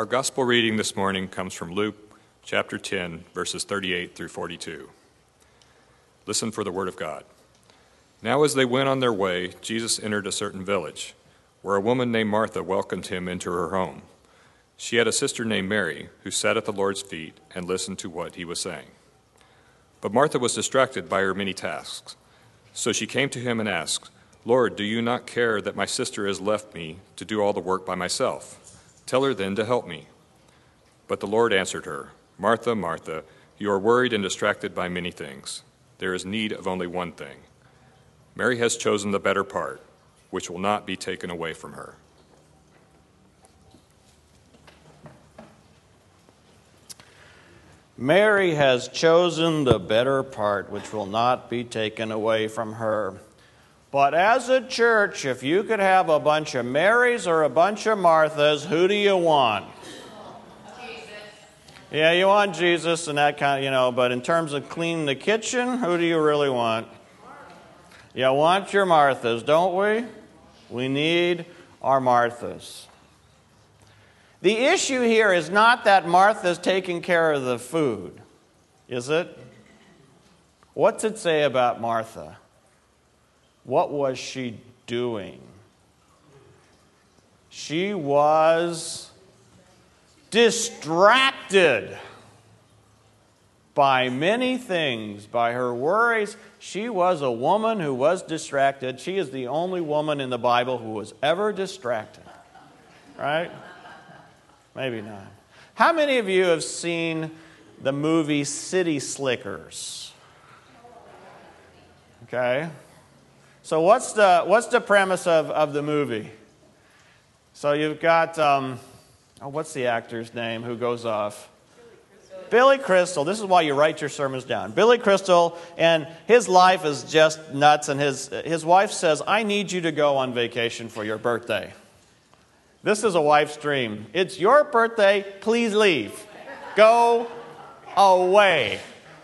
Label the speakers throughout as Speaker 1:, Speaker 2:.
Speaker 1: Our gospel reading this morning comes from Luke chapter 10, verses 38 through 42. Listen for the word of God. Now, as they went on their way, Jesus entered a certain village, where a woman named Martha welcomed him into her home. She had a sister named Mary, who sat at the Lord's feet and listened to what he was saying. But Martha was distracted by her many tasks. So she came to him and asked, Lord, do you not care that my sister has left me to do all the work by myself? Tell her then to help me. But the Lord answered her, Martha, Martha, you are worried and distracted by many things. There is need of only one thing. Mary has chosen the better part, which will not be taken away from her.
Speaker 2: Mary has chosen the better part, which will not be taken away from her. But as a church, if you could have a bunch of Marys or a bunch of Marthas, who do you want? Jesus. Yeah, you want Jesus and that kind of, you know, but in terms of cleaning the kitchen, who do you really want? You want your Marthas, don't we? We need our Marthas. The issue here is not that Martha's taking care of the food, is it? What's it say about Martha? What was she doing? She was distracted by many things, by her worries. She was a woman who was distracted. She is the only woman in the Bible who was ever distracted. Right? Maybe not. How many of you have seen the movie City Slickers? Okay. So, what's the, what's the premise of, of the movie? So, you've got, um, oh, what's the actor's name who goes off? Billy Crystal. This is why you write your sermons down. Billy Crystal, and his life is just nuts. And his, his wife says, I need you to go on vacation for your birthday. This is a wife's dream. It's your birthday. Please leave. Go away.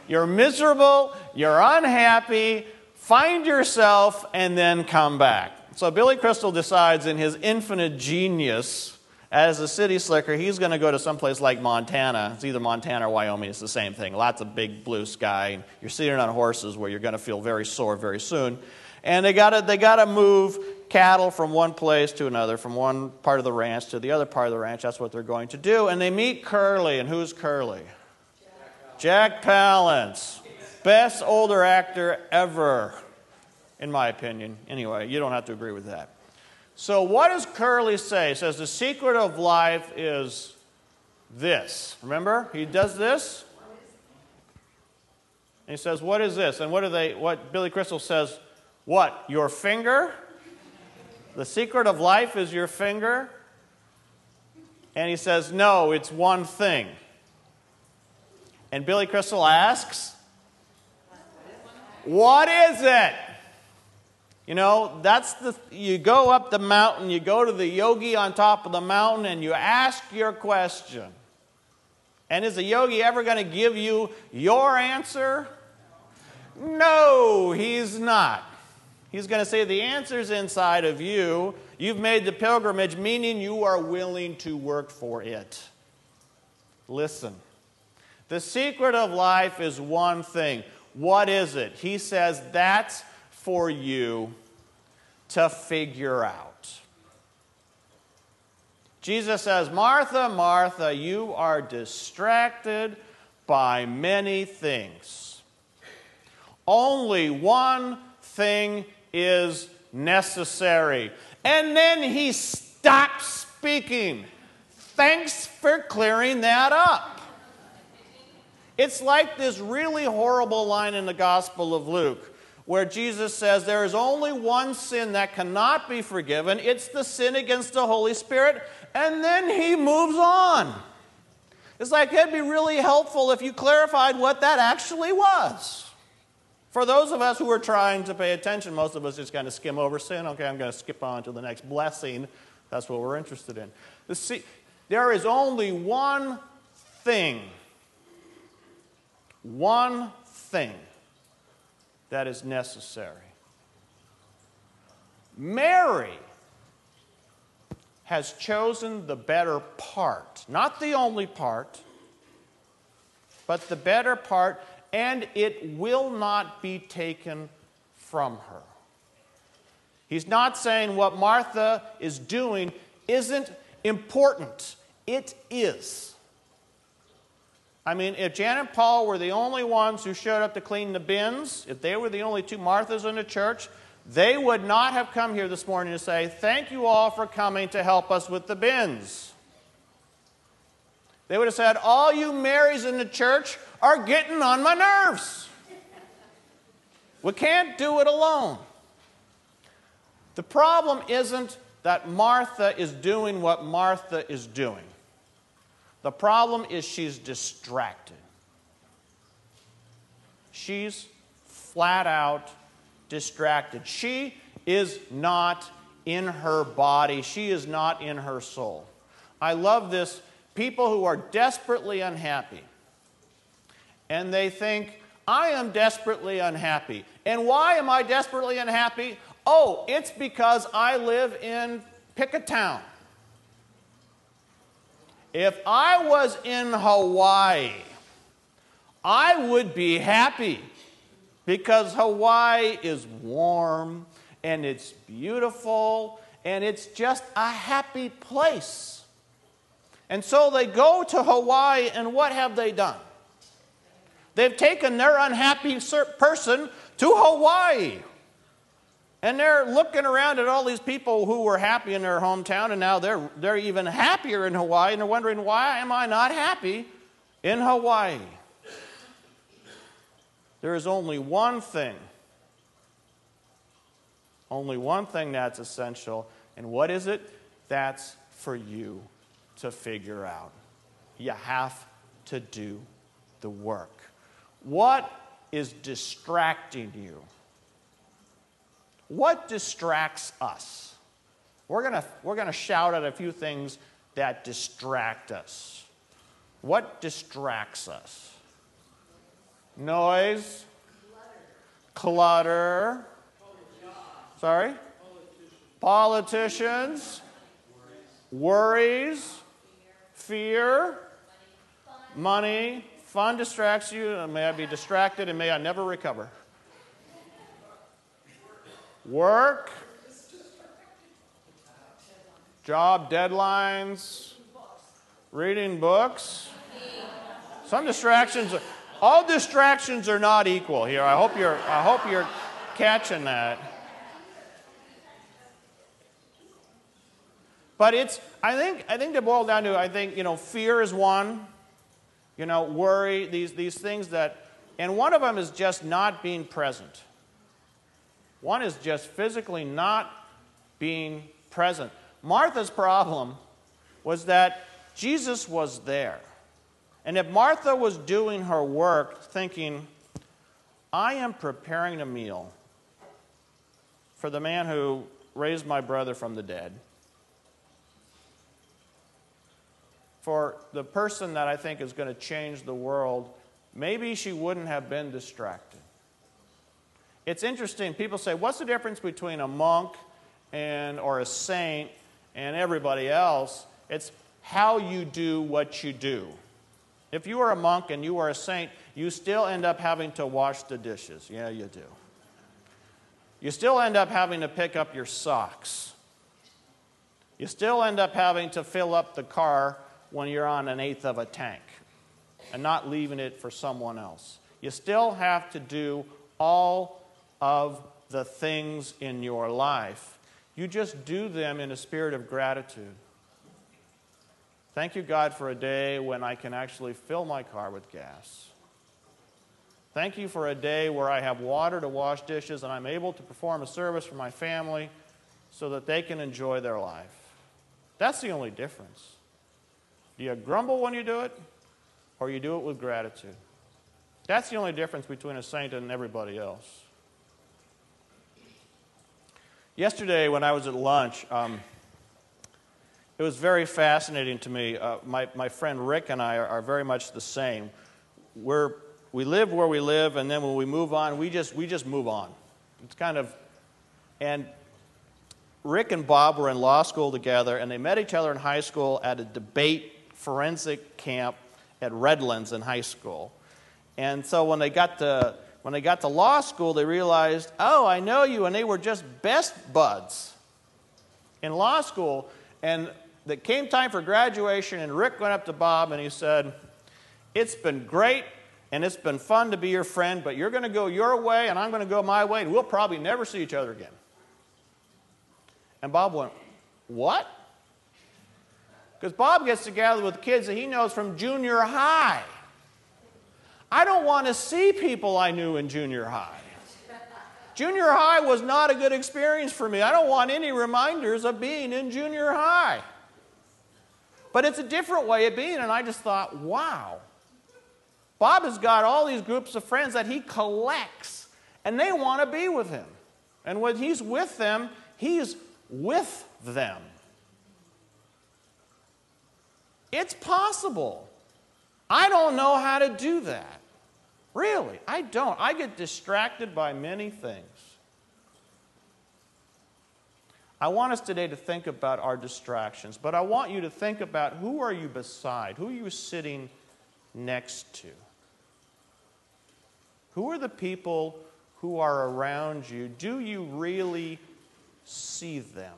Speaker 2: You're miserable. You're unhappy find yourself, and then come back. So Billy Crystal decides, in his infinite genius as a city slicker, he's going to go to someplace like Montana. It's either Montana or Wyoming, it's the same thing. Lots of big blue sky. You're sitting on horses where you're going to feel very sore very soon. And they got to they got to move cattle from one place to another, from one part of the ranch to the other part of the ranch. That's what they're going to do. And they meet Curly. And who's Curly? Jack Palance. Best older actor ever, in my opinion. Anyway, you don't have to agree with that. So, what does Curly say? He says the secret of life is this. Remember, he does this. And he says, "What is this?" And what do they? What Billy Crystal says? What? Your finger? The secret of life is your finger. And he says, "No, it's one thing." And Billy Crystal asks, what is it? You know, that's the, you go up the mountain, you go to the yogi on top of the mountain, and you ask your question. And is the yogi ever going to give you your answer? No, he's not. He's going to say the answer's inside of you. You've made the pilgrimage, meaning you are willing to work for it. Listen. The secret of life is one thing what is it? He says that's for you to figure out. Jesus says, Martha, Martha, you are distracted by many things. Only one thing is necessary. And then he stops speaking. Thanks for clearing that up. It's like this really horrible line in the Gospel of Luke where Jesus says there is only one sin that cannot be forgiven it's the sin against the Holy Spirit, and then he moves on. It's like it'd be really helpful if you clarified what that actually was. For those of us who are trying to pay attention, most of us just kind of skim over sin. Okay, I'm going to skip on to the next blessing. That's what we're interested in. See, there is only one thing one thing that is necessary. Mary has chosen the better part, not the only part, but the better part, and it will not be taken from her. He's not saying what Martha is doing isn't important. It is. I mean, if Janet and Paul were the only ones who showed up to clean the bins, if they were the only two Marthas in the church, they would not have come here this morning to say, Thank you all for coming to help us with the bins. They would have said, All you Marys in the church are getting on my nerves. We can't do it alone. The problem isn't that Martha is doing what Martha is doing. The problem is she's distracted. She's flat out distracted. She is not in her body, she is not in her soul. I love this. People who are desperately unhappy and they think, I am desperately unhappy. And why am I desperately unhappy? Oh, it's because I live in pick a town. If I was in Hawaii, I would be happy because Hawaii is warm and it's beautiful and it's just a happy place. And so they go to Hawaii, and what have they done? They've taken their unhappy person to Hawaii. And they're looking around at all these people who were happy in their hometown, and now they're, they're even happier in Hawaii, and they're wondering, why am I not happy in Hawaii? There is only one thing, only one thing that's essential. And what is it? That's for you to figure out. You have to do the work. What is distracting you? What distracts us? We're going we're going to shout at a few things that distract us. What distracts us? Noise, clutter. Sorry? Politicians, worries, fear, money, Fun distracts you, and may I be distracted, and may I never recover. Work, job deadlines, reading books. Some distractions, all distractions are not equal here. I hope you're, I hope you're catching that. But it's, I think, I think to boil down to, I think, you know, fear is one you know, worry, these, these things that, and one of them is just not being present. One is just physically not being present. Martha's problem was that Jesus was there. And if Martha was doing her work thinking, I am preparing a meal for the man who raised my brother from the dead, for the person that I think is going to change the world, maybe she wouldn't have been distracted. It's interesting. People say, what's the difference between a monk and, or a saint and everybody else? It's how you do what you do. If you are a monk and you are a saint, you still end up having to wash the dishes. Yeah, you do. You still end up having to pick up your socks. You still end up having to fill up the car when you're on an eighth of a tank and not leaving it for someone else. You still have to do all of the things in your life. You just do them in a spirit of gratitude. Thank you, God, for a day when I can actually fill my car with gas. Thank you for a day where I have water to wash dishes and I'm able to perform a service for my family so that they can enjoy their life. That's the only difference. Do you grumble when you do it, or you do it with gratitude? That's the only difference between a saint and everybody else. Yesterday, when I was at lunch, um, it was very fascinating to me. Uh, my, my friend Rick and I are, are, very much the same. We're, we live where we live, and then when we move on, we just, we just move on. It's kind of, and Rick and Bob were in law school together, and they met each other in high school at a debate forensic camp at Redlands in high school. And so when they got to when they got to law school, they realized, oh, I know you, and they were just best buds in law school. And it came time for graduation, and Rick went up to Bob and he said, It's been great and it's been fun to be your friend, but you're going to go your way and I'm going to go my way, and we'll probably never see each other again. And Bob went, What? Because Bob gets together with kids that he knows from junior high. I don't want to see people I knew in junior high. Junior high was not a good experience for me. I don't want any reminders of being in junior high. But it's a different way of being, and I just thought, wow. Bob has got all these groups of friends that he collects, and they want to be with him. And when he's with them, he's with them. It's possible. I don't know how to do that. Really, I don't. I get distracted by many things. I want us today to think about our distractions, but I want you to think about who are you beside? Who are you sitting next to? Who are the people who are around you? Do you really see them?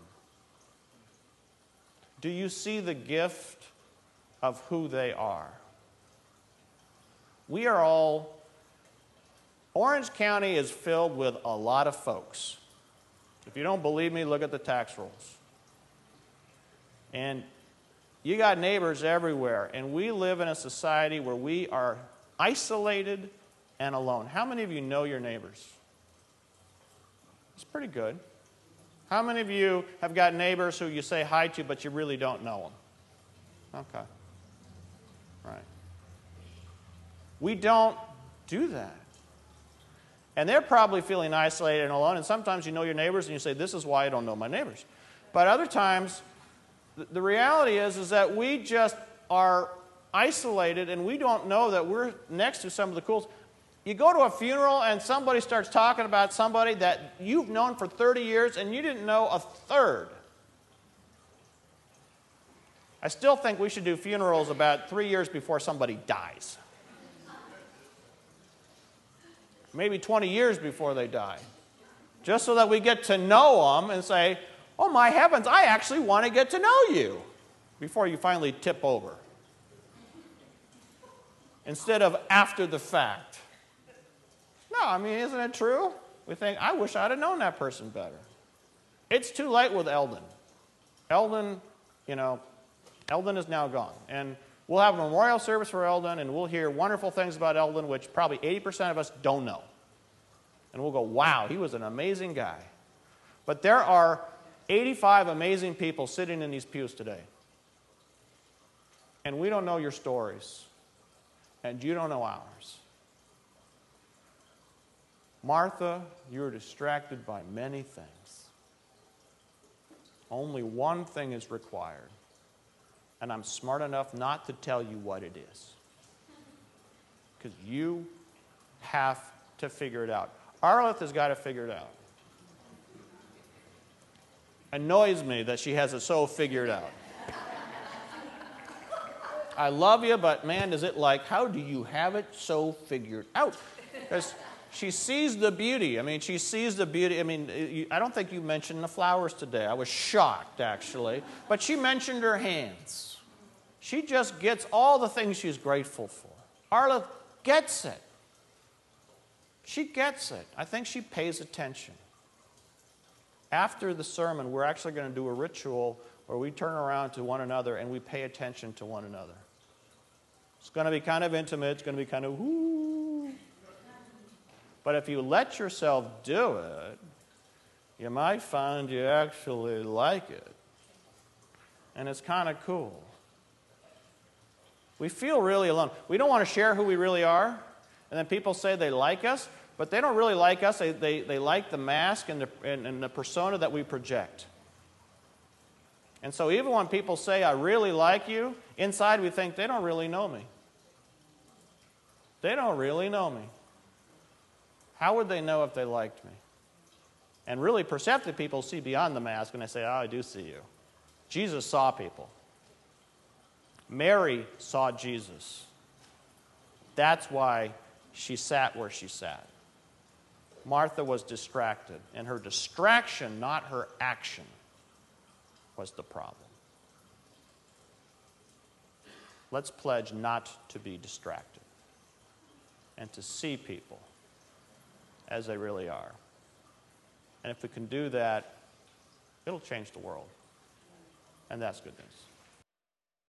Speaker 2: Do you see the gift of who they are? We are all Orange County is filled with a lot of folks. If you don't believe me, look at the tax rolls. And you got neighbors everywhere, and we live in a society where we are isolated and alone. How many of you know your neighbors? It's pretty good. How many of you have got neighbors who you say hi to, but you really don't know them? Okay. Right. We don't do that. And they're probably feeling isolated and alone. And sometimes you know your neighbors and you say, This is why I don't know my neighbors. But other times, the reality is, is that we just are isolated and we don't know that we're next to some of the coolest. You go to a funeral and somebody starts talking about somebody that you've known for 30 years and you didn't know a third. I still think we should do funerals about three years before somebody dies maybe 20 years before they die, just so that we get to know them and say, Oh my heavens, I actually want to get to know you before you finally tip over. Instead of after the fact. No, I mean, isn't it true? We think, I wish I'd have known that person better. It's too late with Eldon. Eldon, you know, Eldon is now gone. And We'll have a memorial service for Eldon, and we'll hear wonderful things about Eldon, which probably 80% of us don't know. And we'll go, wow, he was an amazing guy. But there are 85 amazing people sitting in these pews today. And we don't know your stories, and you don't know ours. Martha, you're distracted by many things. Only one thing is required and I'm smart enough not to tell you what it is. Because you have to figure it out. Arleth has got to figure it out. Annoys me that she has it so figured out. I love you, but man, is it like, how do you have it so figured out? Because she sees the beauty. I mean, she sees the beauty. I mean, I don't think you mentioned the flowers today. I was shocked, actually. But she mentioned her hands. She just gets all the things she's grateful for. Arla gets it. She gets it. I think she pays attention. After the sermon, we're actually going to do a ritual where we turn around to one another and we pay attention to one another. It's going to be kind of intimate, it's going to be kind of whoo. But if you let yourself do it, you might find you actually like it. And it's kind of cool. We feel really alone. We don't want to share who we really are. And then people say they like us, but they don't really like us. They, they, they like the mask and the, and, and the persona that we project. And so even when people say, I really like you, inside we think they don't really know me. They don't really know me. How would they know if they liked me? And really perceptive people see beyond the mask and they say, Oh, I do see you. Jesus saw people. Mary saw Jesus. That's why she sat where she sat. Martha was distracted, and her distraction, not her action, was the problem. Let's pledge not to be distracted and to see people as they really are. And if we can do that, it'll change the world. And that's good news.